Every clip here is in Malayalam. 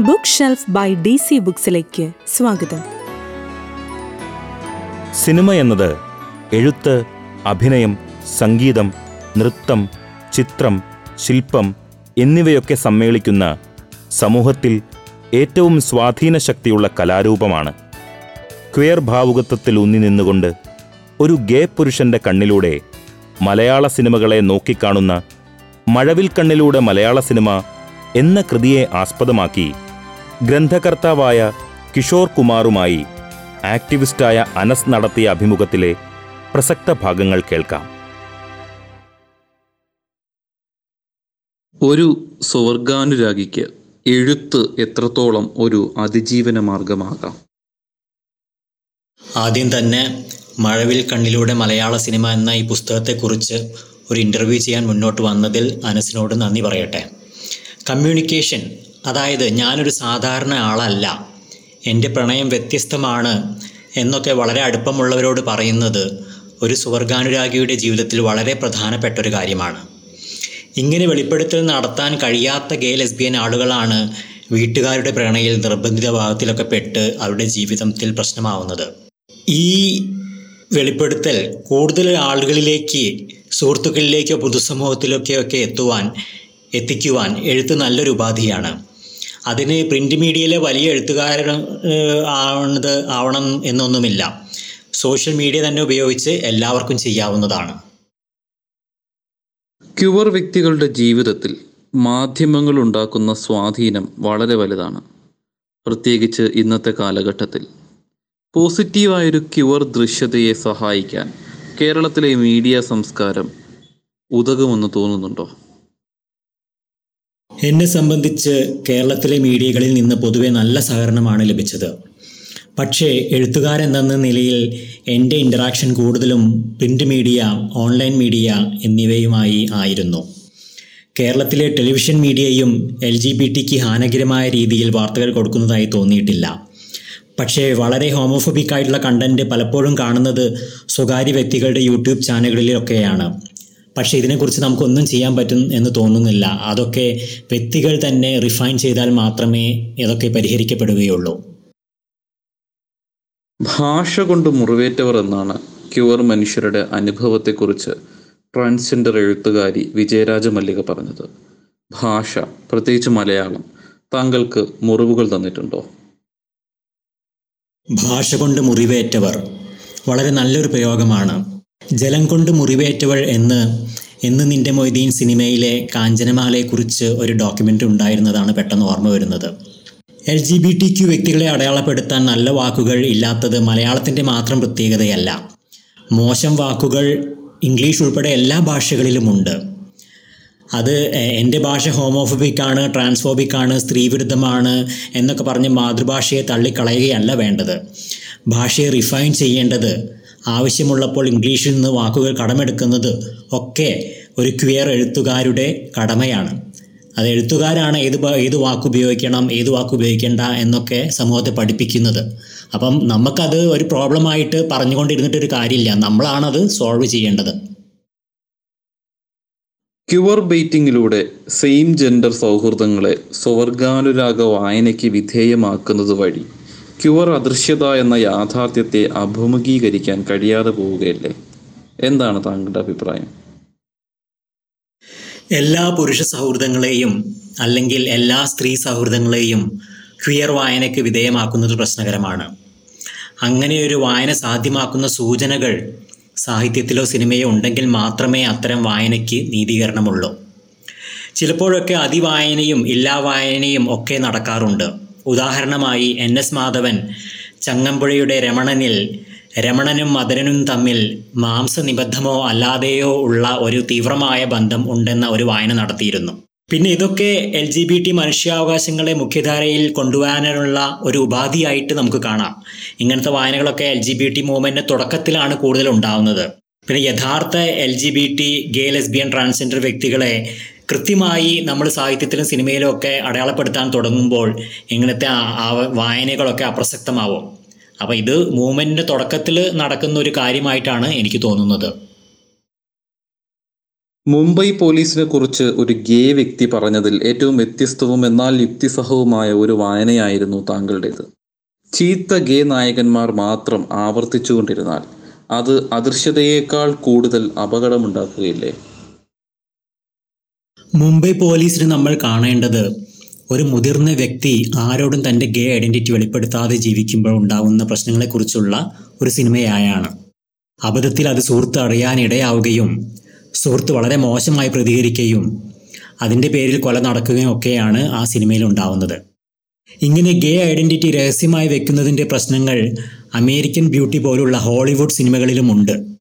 Book shelf by D C ബുക്സിലേക്ക് സ്വാഗതം. സിനിമ എന്നത് എഴുത്ത് അഭിനയം സംഗീതം നൃത്തം ചിത്രം ശില്പം എന്നിവയൊക്കെ സമ്മേളിക്കുന്ന സമൂഹത്തിൽ ഏറ്റവും സ്വാധീന ശക്തിയുള്ള കലാരൂപമാണ്. ക്വയർ ഭാവുകത്വത്തിൽ ഊന്നി നിന്നുകൊണ്ട് ഒരു ഗേ പുരുഷന്റെ കണ്ണിലൂടെ മലയാള സിനിമകളെ നോക്കിക്കാണുന്ന മഴവിൽ കണ്ണിലൂടെ മലയാള സിനിമ എന്ന കൃതിയെ ആസ്പദമാക്കി ഗ്രന്ഥകർത്താവായ കിഷോർ കുമാറുമായി ആക്ടിവിസ്റ്റായ അനസ് നടത്തിയ അഭിമുഖത്തിലെ പ്രസക്ത ഭാഗങ്ങൾ കേൾക്കാം. ഒരു സ്വർഗാനുരാഗിക്ക് എഴുത്ത് എത്രത്തോളം ഒരു അതിജീവന മാർഗമാകാം? ആദ്യം തന്നെ മഴവിൽ കണ്ണിലൂടെ മലയാള സിനിമ എന്ന ഈ പുസ്തകത്തെക്കുറിച്ച് ഒരു ഇന്റർവ്യൂ ചെയ്യാൻ മുന്നോട്ട് വന്നതിൽ അനസിനോട് നന്ദി പറയട്ടെ. കമ്മ്യൂണിക്കേഷൻ അതായത് ഞാനൊരു സാധാരണ ആളല്ല. എന്റെ പ്രണയം വ്യത്യസ്തമാണ് എന്നൊക്കെ വളരെ അടുപ്പമുള്ളവരോട് പറയുന്നത് ഒരു സുവർഗാനുരാഗിയുടെ ജീവിതത്തിൽ വളരെ പ്രധാനപ്പെട്ട ഒരു കാര്യമാണ്. ഇങ്ങനെ വെളിപ്പെടുത്തൽ നടത്താൻ കഴിയാത്ത ഗേ ലെസ്ബിയൻ ആളുകളാണ് വീട്ടുകാരുടെ പ്രണയിൽ നിർബന്ധിത ഭാഗത്തിലൊക്കെ പെട്ട് അവരുടെ ജീവിതത്തിൽ പ്രശ്നമാവുന്നത്. ഈ വെളിപ്പെടുത്തൽ കൂടുതൽ ആളുകളിലേക്ക് സുഹൃത്തുക്കളിലേക്കോ പൊതുസമൂഹത്തിലേക്കോ ഒക്കെ എത്തുവാൻ എത്തിക്കുവാൻ എഴുത്ത് നല്ലൊരു ഉപാധിയാണ്. അതിന് പ്രിന്റ് മീഡിയയിലെ വലിയ എഴുത്തുകാരൻ ആവണത് ആവണം എന്നൊന്നുമില്ല. സോഷ്യൽ മീഡിയ തന്നെ ഉപയോഗിച്ച് എല്ലാവർക്കും ചെയ്യാവുന്നതാണ്. ക്യുവർ വ്യക്തികളുടെ ജീവിതത്തിൽ മാധ്യമങ്ങൾ ഉണ്ടാക്കുന്ന സ്വാധീനം വളരെ വലുതാണ്. പ്രത്യേകിച്ച് ഇന്നത്തെ കാലഘട്ടത്തിൽ. പോസിറ്റീവായൊരു ക്യുവർ ദൃശ്യതയെ സഹായിക്കാൻ കേരളത്തിലെ മീഡിയ സംസ്കാരം ഉതകുമെന്ന് തോന്നുന്നുണ്ടോ? എന്നെ സംബന്ധിച്ച് കേരളത്തിലെ മീഡിയകളിൽ നിന്ന് പൊതുവെ നല്ല സഹകരണമാണ് ലഭിച്ചത്. പക്ഷേ എഴുത്തുകാരെന്ന നിലയിൽ എന്റെ ഇന്ററാക്ഷൻ കൂടുതലും പ്രിന്റ് മീഡിയ ഓൺലൈൻ മീഡിയ എന്നിവയുമായി ആയിരുന്നു. കേരളത്തിലെ ടെലിവിഷൻ മീഡിയയും എൽ ജി ബി ടിക്ക് ഹാനകരമായ രീതിയിൽ വാർത്തകൾ കൊടുക്കുന്നതായി തോന്നിയിട്ടില്ല. പക്ഷേ വളരെ ഹോമോഫോബിക് ആയിട്ടുള്ള കണ്ടന്റ് പലപ്പോഴും കാണുന്നത് സ്വകാര്യ വ്യക്തികളുടെ യൂട്യൂബ് ചാനലുകളിലൊക്കെയാണ്. പക്ഷേ ഇതിനെക്കുറിച്ച് നമുക്കൊന്നും ചെയ്യാൻ പറ്റും എന്ന് തോന്നുന്നില്ല. അതൊക്കെ വ്യക്തികൾ തന്നെ റിഫൈൻ ചെയ്താൽ മാത്രമേ ഇതൊക്കെ പരിഹരിക്കപ്പെടുകയുള്ളൂ. ഭാഷ കൊണ്ട് മുറിവേറ്റവർ എന്നാണ് ക്യുവർ മനുഷ്യരുടെ അനുഭവത്തെക്കുറിച്ച് ട്രാൻസ്ജെൻഡർ എഴുത്തുകാരി വിജയരാജ മല്ലിക പറഞ്ഞത്. ഭാഷ പ്രത്യേകിച്ച് മലയാളം താങ്കൾക്ക് മുറിവുകൾ തന്നിട്ടുണ്ടോ? ഭാഷ കൊണ്ട് മുറിവേറ്റവർ വളരെ നല്ലൊരു പ്രയോഗമാണ്. ജലം കൊണ്ട് മുറിവേറ്റവൾ എന്ന് എന്ന് നിന്റെ മൊയ്തീൻ സിനിമയിലെ കാഞ്ചനമാലയെക്കുറിച്ച് ഒരു ഡോക്യുമെന്ററി ഉണ്ടായിരുന്നതാണ് പെട്ടെന്ന് ഓർമ്മ വരുന്നത്. L G B T Q വ്യക്തികളെ അടയാളപ്പെടുത്താൻ നല്ല വാക്കുകൾ ഇല്ലാത്തത് മലയാളത്തിന്റെ മാത്രം പ്രത്യേകതയല്ല. മോശം വാക്കുകൾ ഇംഗ്ലീഷ് ഉൾപ്പെടെ എല്ലാ ഭാഷകളിലുമുണ്ട്. അത് എന്റെ ഭാഷ ഹോമോഫോബിക് ആണ് ട്രാൻസ്ഫോബിക് ആണ് സ്ത്രീവിരുദ്ധമാണ് എന്നൊക്കെ പറഞ്ഞ് മാതൃഭാഷയെ തള്ളിക്കളയുകയല്ല വേണ്ടത്. ഭാഷയെ റിഫൈൻ ചെയ്യേണ്ടത് ആവശ്യമുള്ളപ്പോൾ ഇംഗ്ലീഷിൽ നിന്ന് വാക്കുകൾ കടമെടുക്കുന്നത് ഒക്കെ ഒരു ക്വിയർ എഴുത്തുകാരുടെ കടമയാണ്. അത് എഴുത്തുകാരാണ് ഏത് ഏത് വാക്ക് ഉപയോഗിക്കണം ഏത് വാക്ക് ഉപയോഗിക്കേണ്ട എന്നൊക്കെ സമൂഹത്തെ പഠിപ്പിക്കുന്നത്. അപ്പം നമുക്കത് ഒരു പ്രോബ്ലമായിട്ട് പറഞ്ഞുകൊണ്ടിരുന്നിട്ടൊരു കാര്യമില്ല. നമ്മളാണത് സോൾവ് ചെയ്യേണ്ടത്. ക്യുവർ ബെയ്റ്റിങ്ങിലൂടെ സെയിം ജെൻഡർ സൗഹൃദങ്ങളെ സ്വർഗാനുരാഗ വായനയ്ക്ക് വിധേയമാക്കുന്നത് വഴി ക്യുവർ അദൃശ്യത എന്ന യാഥാർത്ഥ്യത്തെ അഭിമുഖീകരിക്കാൻ കഴിയാതെ പോവുകയല്ലേ? എന്താണ് താങ്കളുടെ അഭിപ്രായം? എല്ലാ പുരുഷ സൗഹൃദങ്ങളെയും അല്ലെങ്കിൽ എല്ലാ സ്ത്രീ സൗഹൃദങ്ങളെയും ക്വിയർ വായനയ്ക്ക് വിധേയമാക്കുന്നത് പ്രശ്നകരമാണ്. അങ്ങനെ ഒരു വായന സാധ്യമാക്കുന്ന സൂചനകൾ സാഹിത്യത്തിലോ സിനിമയോ ഉണ്ടെങ്കിൽ മാത്രമേ അത്തരം വായനയ്ക്ക് നീതീകരണമുള്ളൂ. ചിലപ്പോഴൊക്കെ അതിവായനയും ഇല്ലാ വായനയും ഒക്കെ നടക്കാറുണ്ട്. ഉദാഹരണമായി എൻ എസ് മാധവൻ ചങ്ങമ്പുഴയുടെ രമണനിൽ രമണനും മദനനും തമ്മിൽ മാംസനിബദ്ധമോ അല്ലാതെയോ ഉള്ള ഒരു തീവ്രമായ ബന്ധം ഉണ്ടെന്ന ഒരു വായന നടത്തിയിരുന്നു. പിന്നെ ഇതൊക്കെ എൽ ജി ബി ടി മനുഷ്യാവകാശങ്ങളെ മുഖ്യധാരയിൽ കൊണ്ടുവരാനുള്ള ഒരു ഉപാധിയായിട്ട് നമുക്ക് കാണാം. ഇങ്ങനത്തെ വായനകളൊക്കെ എൽ ജി ബി ടി മൂവ്മെന്റിന്റെ തുടക്കത്തിലാണ് കൂടുതൽ ഉണ്ടാവുന്നത്. പിന്നെ യഥാർത്ഥ L G B T gay lesbian transgender വ്യക്തികളെ കൃത്യമായി നമ്മൾ സാഹിത്യത്തിലും സിനിമയിലും ഒക്കെ അടയാളപ്പെടുത്താൻ തുടങ്ങുമ്പോൾ ഇങ്ങനത്തെ വായനകളൊക്കെ അപ്രസക്തമാവും. അപ്പോൾ ഇത് മൂവ്മെന്റിന്റെ തുടക്കത്തിൽ നടക്കുന്ന ഒരു കാര്യമായിട്ടാണ് എനിക്ക് തോന്നുന്നത്. മുംബൈ പോലീസിനെ കുറിച്ച് ഒരു ഗേ വ്യക്തി പറഞ്ഞതിൽ ഏറ്റവും വ്യത്യസ്തവും എന്നാൽ യുക്തിസഹവുമായ ഒരു വായനയായിരുന്നു താങ്കളുടേത്. ചീത്ത ഗേ നായകന്മാർ മാത്രം ആവർത്തിച്ചുകൊണ്ടിരുന്നാൽ അത് അദൃശ്യതയേക്കാൾ കൂടുതൽ അപകടമുണ്ടാക്കുകയില്ലേ? മുംബൈ പോലീസിന് നമ്മൾ കാണേണ്ടത് ഒരു മുതിർന്ന വ്യക്തി ആരോടും തന്റെ ഗേ ഐഡന്റിറ്റി വെളിപ്പെടുത്താതെ ജീവിക്കുമ്പോൾ ഉണ്ടാകുന്ന പ്രശ്നങ്ങളെക്കുറിച്ചുള്ള ഒരു സിനിമയായാണ്. അബദ്ധത്തിൽ അത് സുഹൃത്ത് അറിയാനിടയാവുകയും സുഹൃത്ത് വളരെ മോശമായി പ്രതികരിക്കുകയും അതിന്റെ പേരിൽ കൊല നടക്കുകയും ഒക്കെയാണ് ആ സിനിമയിൽ ഉണ്ടാവുന്നത്. ഇങ്ങനെ ഗേ ഐഡന്റിറ്റി രഹസ്യമായി വെക്കുന്നതിന്റെ പ്രശ്നങ്ങൾ അമേരിക്കൻ ബ്യൂട്ടി പോലുള്ള ഹോളിവുഡ് സിനിമകളിലുമുണ്ട്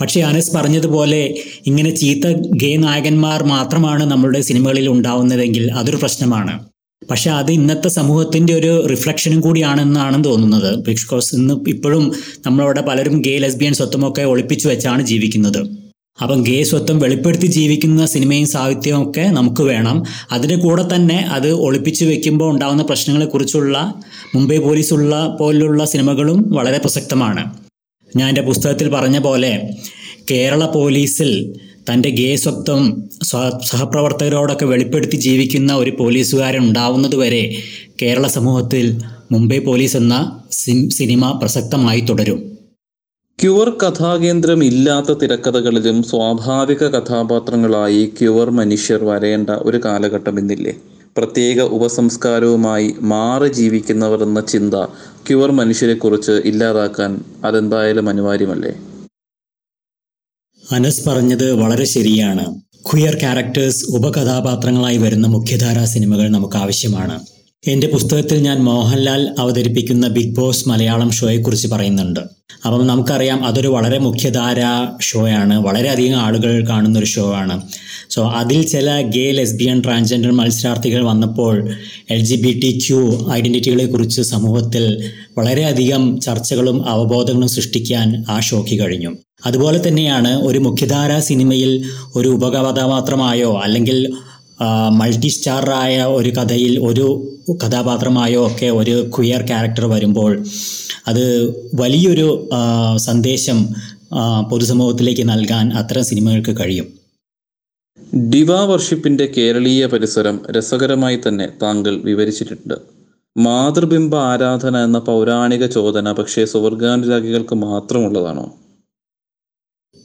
പക്ഷേ അനസ് പറഞ്ഞതുപോലെ ഇങ്ങനെ ചീത്ത ഗേ നായകന്മാർ മാത്രമാണ് നമ്മളുടെ സിനിമകളിൽ ഉണ്ടാവുന്നതെങ്കിൽ അതൊരു പ്രശ്നമാണ്. പക്ഷെ അത് ഇന്നത്തെ സമൂഹത്തിന്റെ ഒരു റിഫ്ലക്ഷനും കൂടിയാണെന്നാണ് തോന്നുന്നത്. ബിക്കോസ് ഇന്ന് ഇപ്പോഴും നമ്മളവിടെ പലരും ഗേ ലെസ്ബിയൻ സ്വത്വമൊക്കെ ഒളിപ്പിച്ചു വെച്ചാണ് ജീവിക്കുന്നത്. അപ്പം ഗേ സ്വത്വം വെളിപ്പെടുത്തി ജീവിക്കുന്ന സിനിമയും സാഹിത്യവും ഒക്കെ നമുക്ക് വേണം. അതിന്റെ കൂടെ തന്നെ അത് ഒളിപ്പിച്ചു വെക്കുമ്പോൾ ഉണ്ടാകുന്ന പ്രശ്നങ്ങളെക്കുറിച്ചുള്ള മുംബൈ പോലീസുള്ള പോലുള്ള സിനിമകളും വളരെ പ്രസക്തമാണ്. ഞാൻ എന്റെ പുസ്തകത്തിൽ പറഞ്ഞ പോലെ കേരള പോലീസിൽ തന്റെ ഗേ സ്വത്വം സ്വ- സഹപ്രവർത്തകരോടൊക്കെ വെളിപ്പെടുത്തി ജീവിക്കുന്ന ഒരു പോലീസുകാരൻ ഉണ്ടാവുന്നതുവരെ കേരള സമൂഹത്തിൽ മുംബൈ പോലീസ് എന്ന സിനിമ പ്രസക്തമായി തുടരും. ക്യുവർ കഥാകേന്ദ്രം ഇല്ലാത്ത തിരക്കഥകളിലും സ്വാഭാവിക കഥാപാത്രങ്ങളായി ക്യുവർ മനുഷ്യർ വരേണ്ട ഒരു കാലഘട്ടം ഇന്നില്ലേ? പ്രത്യേക ഉപസംസ്കാരവുമായി മാറി ജീവിക്കുന്നവർ എന്ന ചിന്ത ക്യുവർ മനുഷ്യരെക്കുറിച്ച് ഇല്ലാതാക്കാൻ അതെന്തായാലും അനിവാര്യമല്ലേ? അനസ് പറഞ്ഞത് വളരെ ശരിയാണ്. ക്വിയർ ക്യാരക്ടേഴ്സ് ഉപകഥാപാത്രങ്ങളായി വരുന്ന മുഖ്യധാരാ സിനിമകൾ നമുക്ക് ആവശ്യമാണ് എന്റെ പുസ്തകത്തിൽ ഞാൻ മോഹൻലാൽ അവതരിപ്പിക്കുന്ന ബിഗ് ബോസ് മലയാളം ഷോയെക്കുറിച്ച് പറയുന്നുണ്ട്. അപ്പം നമുക്കറിയാം അതൊരു വളരെ മുഖ്യധാര ഷോയാണ്. വളരെയധികം ആളുകൾ കാണുന്ന ഒരു ഷോ ആണ് സോ അതിൽ ചില ഗേ ലെസ്ബിയൻ ട്രാൻസ്ജെൻഡർ മത്സരാർത്ഥികൾ വന്നപ്പോൾ L G B T Q ഐഡന്റിറ്റികളെ കുറിച്ച് സമൂഹത്തിൽ വളരെയധികം ചർച്ചകളും അവബോധങ്ങളും സൃഷ്ടിക്കാൻ ആ ഷോയ്ക്ക് കഴിഞ്ഞു. അതുപോലെ തന്നെയാണ് ഒരു മുഖ്യധാര സിനിമയിൽ ഒരു ഉപകഥാപാത്രമായോ അല്ലെങ്കിൽ മൾട്ടി സ്റ്റാറായ ഒരു കഥയിൽ ഒരു കഥാപാത്രമായോ ഒക്കെ ഒരു ക്വിയർ ക്യാരക്ടർ വരുമ്പോൾ അത് വലിയൊരു സന്ദേശം പൊതുസമൂഹത്തിലേക്ക് നൽകാൻ അത്തരം സിനിമകൾക്ക് കഴിയും. ഡിവ വർഷിപ്പിന്റെ കേരളീയ പരിസരം രസകരമായി തന്നെ താങ്കൾ വിവരിച്ചിട്ടുണ്ട്. മാതൃബിംബ ആരാധന എന്ന പൗരാണിക ചോദന പക്ഷേ സ്വർഗാനുരാഗികൾക്ക് മാത്രമുള്ളതാണോ?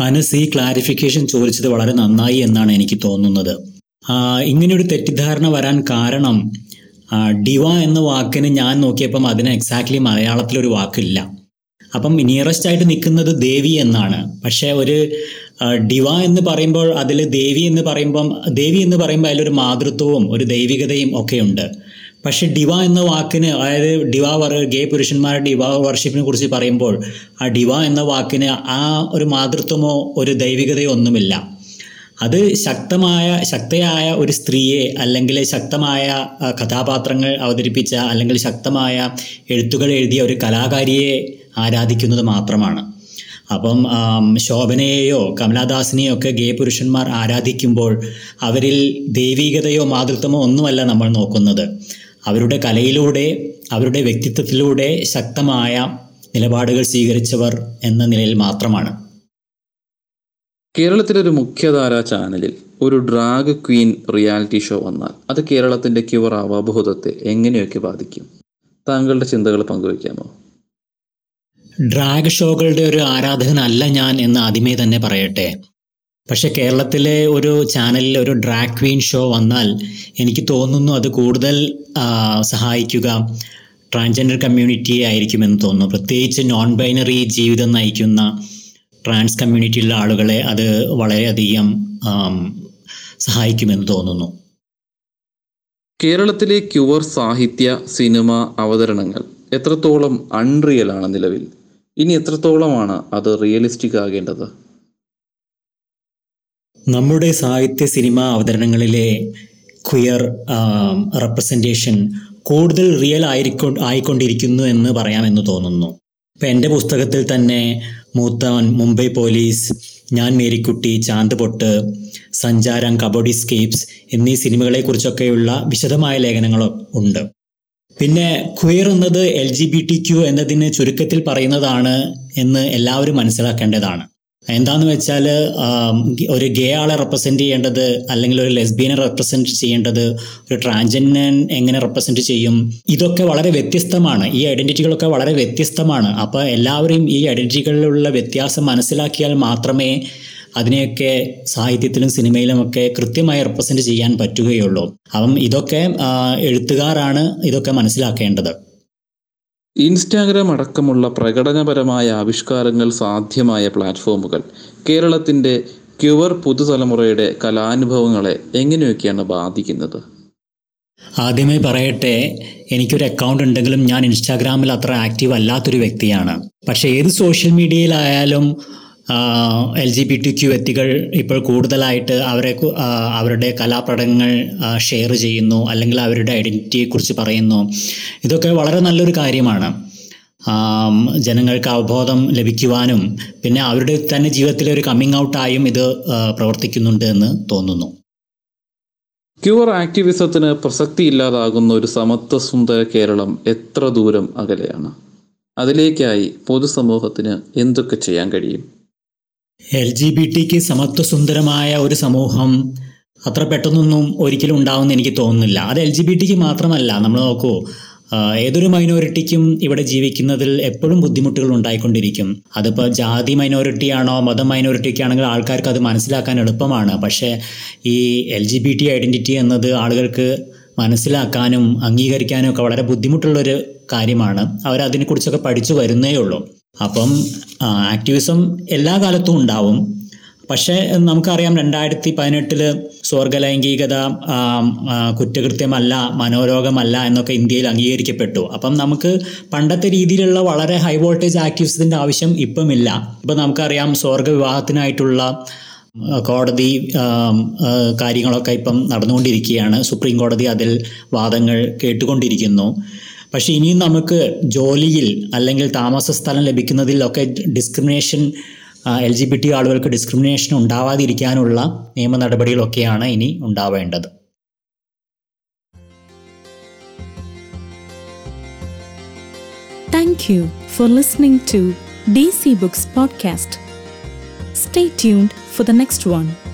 അനസ് ഈ ക്ലാരിഫിക്കേഷൻ ചോദിച്ചത് വളരെ നന്നായി എന്നാണ് എനിക്ക് തോന്നുന്നത്. ഇങ്ങനെയൊരു തെറ്റിദ്ധാരണ വരാൻ കാരണം ഡിവ എന്ന വാക്കിന് ഞാൻ നോക്കിയപ്പം അതിന് എക്സാക്ട്ലി മലയാളത്തിലൊരു വാക്കില്ല. അപ്പം നിയറസ്റ്റ് ആയിട്ട് നിൽക്കുന്നത് ദേവി എന്നാണ്. പക്ഷേ ഒരു ഡിവ എന്ന് പറയുമ്പോൾ അതിൽ ദേവി എന്ന് പറയുമ്പം ദേവി എന്ന് പറയുമ്പോൾ അതിലൊരു മാതൃത്വവും ഒരു ദൈവികതയും ഒക്കെ ഉണ്ട്. പക്ഷെ ഡിവ എന്ന വാക്കിന് അതായത് ഡിവ ഗേ പുരുഷന്മാരുടെ ഡിവ വർഷിപ്പിനെ കുറിച്ച് പറയുമ്പോൾ ആ ഡിവ എന്ന വാക്കിന് ആ ഒരു മാതൃത്വമോ ഒരു ദൈവികതയോ ഒന്നുമില്ല. അത് ശക്തമായ ശക്തയായ ഒരു സ്ത്രീയെ അല്ലെങ്കിൽ ശക്തമായ കഥാപാത്രങ്ങൾ അവതരിപ്പിച്ച അല്ലെങ്കിൽ ശക്തമായ എഴുത്തുകൾ എഴുതിയ ഒരു കലാകാരിയെ ആരാധിക്കുന്നത് മാത്രമാണ്. അപ്പം ശോഭനയെയോ കമലാദാസിനെയോ ഒക്കെ ഗേ പുരുഷന്മാർ ആരാധിക്കുമ്പോൾ അവരിൽ ദൈവീകതയോ മാതൃത്വമോ ഒന്നുമല്ല നമ്മൾ നോക്കുന്നത്. അവരുടെ കലയിലൂടെ അവരുടെ വ്യക്തിത്വത്തിലൂടെ ശക്തമായ നിലപാടുകൾ സ്വീകരിച്ചവർ എന്ന നിലയിൽ മാത്രമാണ്. കേരളത്തിലൊരു മുഖ്യധാര ചാനലിൽ ഒരു ഡ്രാഗ് ക്വീൻ റിയാലിറ്റി ഷോ വന്നാൽ അത് കേരളത്തിന്റെ ക്യുവർ അവബോധത്തെ എങ്ങനെയൊക്കെ ബാധിക്കും? താങ്കളുടെ ചിന്തകൾ പങ്കുവയ്ക്കാമോ? ഡ്രാഗ് ഷോകളുടെ ഒരു ആരാധകനല്ല ഞാൻ എന്ന് ആദ്യമേ തന്നെ പറയട്ടെ. പക്ഷെ കേരളത്തിലെ ഒരു ചാനലിൽ ഒരു ഡ്രാഗ് ക്വീൻ ഷോ വന്നാൽ എനിക്ക് തോന്നുന്നു അത് കൂടുതൽ സഹായിക്കുക ട്രാൻസ്ജെൻഡർ കമ്മ്യൂണിറ്റിയെ ആയിരിക്കുമെന്ന് തോന്നുന്നു. പ്രത്യേകിച്ച് നോൺ ബൈനറി ജീവിതം നയിക്കുന്ന ട്രാൻസ് കമ്മ്യൂണിറ്റിയിലുള്ള ആളുകളെ അത് വളരെയധികം സഹായിക്കുമെന്ന് തോന്നുന്നു. കേരളത്തിലെ ക്യുവർ സാഹിത്യ സിനിമ അവതരണങ്ങൾ എത്രത്തോളം അൺറിയൽ ആണ് നിലവിൽ? ഇനി എത്രത്തോളമാണ് അത് റിയലിസ്റ്റിക് ആകേണ്ടത്? നമ്മുടെ സാഹിത്യ സിനിമ അവതരണങ്ങളിലെ ക്വിയർ റെപ്രസെന്റേഷൻ കൂടുതൽ റിയൽ ആയിരിക്കൊ ആയിക്കൊണ്ടിരിക്കുന്നു എന്ന് പറയാമെന്ന് തോന്നുന്നു. ഇപ്പം എന്റെ പുസ്തകത്തിൽ തന്നെ മൂത്തവൻ മുംബൈ പോലീസ് ഞാൻ മേരിക്കുട്ടി ചാന്ത് പൊട്ട് സഞ്ചാരം കബഡി സ്കേപ്സ് എന്നീ സിനിമകളെക്കുറിച്ചൊക്കെയുള്ള വിശദമായ ലേഖനങ്ങൾ ഉണ്ട്. പിന്നെ ക്വയർ എന്നത് L G B T Q എന്നതിന് ചുരുക്കത്തിൽ പറയുന്നതാണ് എന്ന് എല്ലാവരും മനസ്സിലാക്കേണ്ടതാണ്. എന്താന്ന് വെച്ചാൽ ഒരു ഗേ ആളെ റെപ്രസെന്റ് ചെയ്യേണ്ടത് അല്ലെങ്കിൽ ഒരു ലെസ്ബിയനെ റെപ്രസെന്റ് ചെയ്യേണ്ടത് ഒരു ട്രാൻസ്ജെൻഡർ എങ്ങനെ റെപ്രസെന്റ് ചെയ്യും? ഇതൊക്കെ വളരെ വ്യത്യസ്തമാണ്. ഈ ഐഡന്റിറ്റികളൊക്കെ വളരെ വ്യത്യസ്തമാണ്. അപ്പോൾ എല്ലാവരും ഈ ഐഡന്റിറ്റികളിലുള്ള വ്യത്യാസം മനസ്സിലാക്കിയാൽ മാത്രമേ അതിനെയൊക്കെ സാഹിത്യത്തിലും സിനിമയിലുമൊക്കെ കൃത്യമായി റെപ്രസെന്റ് ചെയ്യാൻ പറ്റുകയുള്ളൂ. അപ്പം ഇതൊക്കെ എഴുത്തുകാരാണ് ഇതൊക്കെ മനസ്സിലാക്കേണ്ടത്. ഇൻസ്റ്റാഗ്രാം അടക്കമുള്ള പ്രകടനപരമായ ആവിഷ്കാരങ്ങൾ സാധ്യമായ പ്ലാറ്റ്ഫോമുകൾ. കേരളത്തിന്റെ ക്യുവർ പുതുതലമുറയുടെ കലാനുഭവങ്ങളെ എങ്ങനെയൊക്കെയാണ് ബാധിക്കുന്നത്? ആദ്യമേ പറയട്ടെ എനിക്കൊരു അക്കൗണ്ട് ഉണ്ടെങ്കിലും ഞാൻ ഇൻസ്റ്റാഗ്രാമിൽ അത്ര ആക്റ്റീവ് അല്ലാത്തൊരു വ്യക്തിയാണ്. പക്ഷേ ഏത് social മീഡിയയിലായാലും L G B T Q വ്യക്തികൾ ഇപ്പോൾ കൂടുതലായിട്ട് അവരെ അവരുടെ കലാപ്രകടനങ്ങൾ ഷെയർ ചെയ്യുന്നു അല്ലെങ്കിൽ അവരുടെ ഐഡന്റിറ്റിയെക്കുറിച്ച് പറയുന്നു. ഇതൊക്കെ വളരെ നല്ലൊരു കാര്യമാണ്. ജനങ്ങൾക്ക് അവബോധം ലഭിക്കുവാനും പിന്നെ അവരുടെ തന്നെ ജീവിതത്തിലെ ഒരു കമ്മിങ് ഔട്ടായും ഇത് പ്രവർത്തിക്കുന്നുണ്ട് എന്ന് തോന്നുന്നു. ക്യൂർ ആക്ടിവിസത്തിന് പ്രസക്തി ഇല്ലാതാകുന്ന ഒരു സമത്വ സുന്ദര കേരളം എത്ര ദൂരം അകലെയാണ്? അതിലേക്കായി പൊതുസമൂഹത്തിന് എന്തൊക്കെ ചെയ്യാൻ കഴിയും? എൽ ജി ബി ടിക്ക് സമത്വസുന്ദരമായ ഒരു സമൂഹം അത്ര പെട്ടെന്നൊന്നും ഒരിക്കലും ഉണ്ടാവുമെന്ന് എനിക്ക് തോന്നുന്നില്ല. അത് എൽ ജി ബി ടിക്ക് മാത്രമല്ല. നമ്മൾ നോക്കൂ ഏതൊരു മൈനോറിറ്റിക്കും ഇവിടെ ജീവിക്കുന്നതിൽ എപ്പോഴും ബുദ്ധിമുട്ടുകൾ ഉണ്ടായിക്കൊണ്ടിരിക്കും. അതിപ്പോൾ ജാതി മൈനോറിറ്റിയാണോ മതം മൈനോറിറ്റിക്ക് ആണെങ്കിൽ ആൾക്കാർക്ക് അത് മനസ്സിലാക്കാൻ എളുപ്പമാണ്. പക്ഷേ ഈ L G B T identity എന്നത് ആളുകൾക്ക് മനസ്സിലാക്കാനും അംഗീകരിക്കാനും ഒക്കെ വളരെ ബുദ്ധിമുട്ടുള്ളൊരു കാര്യമാണ്. അവരതിനെക്കുറിച്ചൊക്കെ പഠിച്ചു വരുന്നേ ഉള്ളൂ. അപ്പം ആക്ടിവിസം എല്ലാ കാലത്തും ഉണ്ടാവും. പക്ഷേ നമുക്കറിയാം രണ്ടായിരത്തി പതിനെട്ടിൽ സ്വർഗലൈംഗികത കുറ്റകൃത്യമല്ല മനോരോഗമല്ല എന്നൊക്കെ ഇന്ത്യയിൽ അംഗീകരിക്കപ്പെട്ടു. അപ്പം നമുക്ക് പണ്ടത്തെ രീതിയിലുള്ള വളരെ ഹൈ വോൾട്ടേജ് ആക്ടിവിസത്തിന്റെ ആവശ്യം ഇപ്പം ഇല്ല ഇപ്പം നമുക്കറിയാം സ്വർഗ വിവാഹത്തിനായിട്ടുള്ള കോടതി കാര്യങ്ങളൊക്കെ ഇപ്പം നടന്നുകൊണ്ടിരിക്കുകയാണ്. സുപ്രീം കോടതി അതിൽ വാദങ്ങൾ കേട്ടുകൊണ്ടിരിക്കുന്നു. പക്ഷേ ഇനിയും നമുക്ക് ജോലിയിൽ അല്ലെങ്കിൽ താമസ സ്ഥലം ലഭിക്കുന്നതിലൊക്കെ discrimination L G B T ആളുകൾക്ക് ഡിസ്ക്രിമിനേഷൻ ഉണ്ടാവാതിരിക്കാനുള്ള നിയമ നടപടികളൊക്കെയാണ് ഇനി ഉണ്ടാവേണ്ടത് thank you for listening to D C books podcast stay tune for the next one.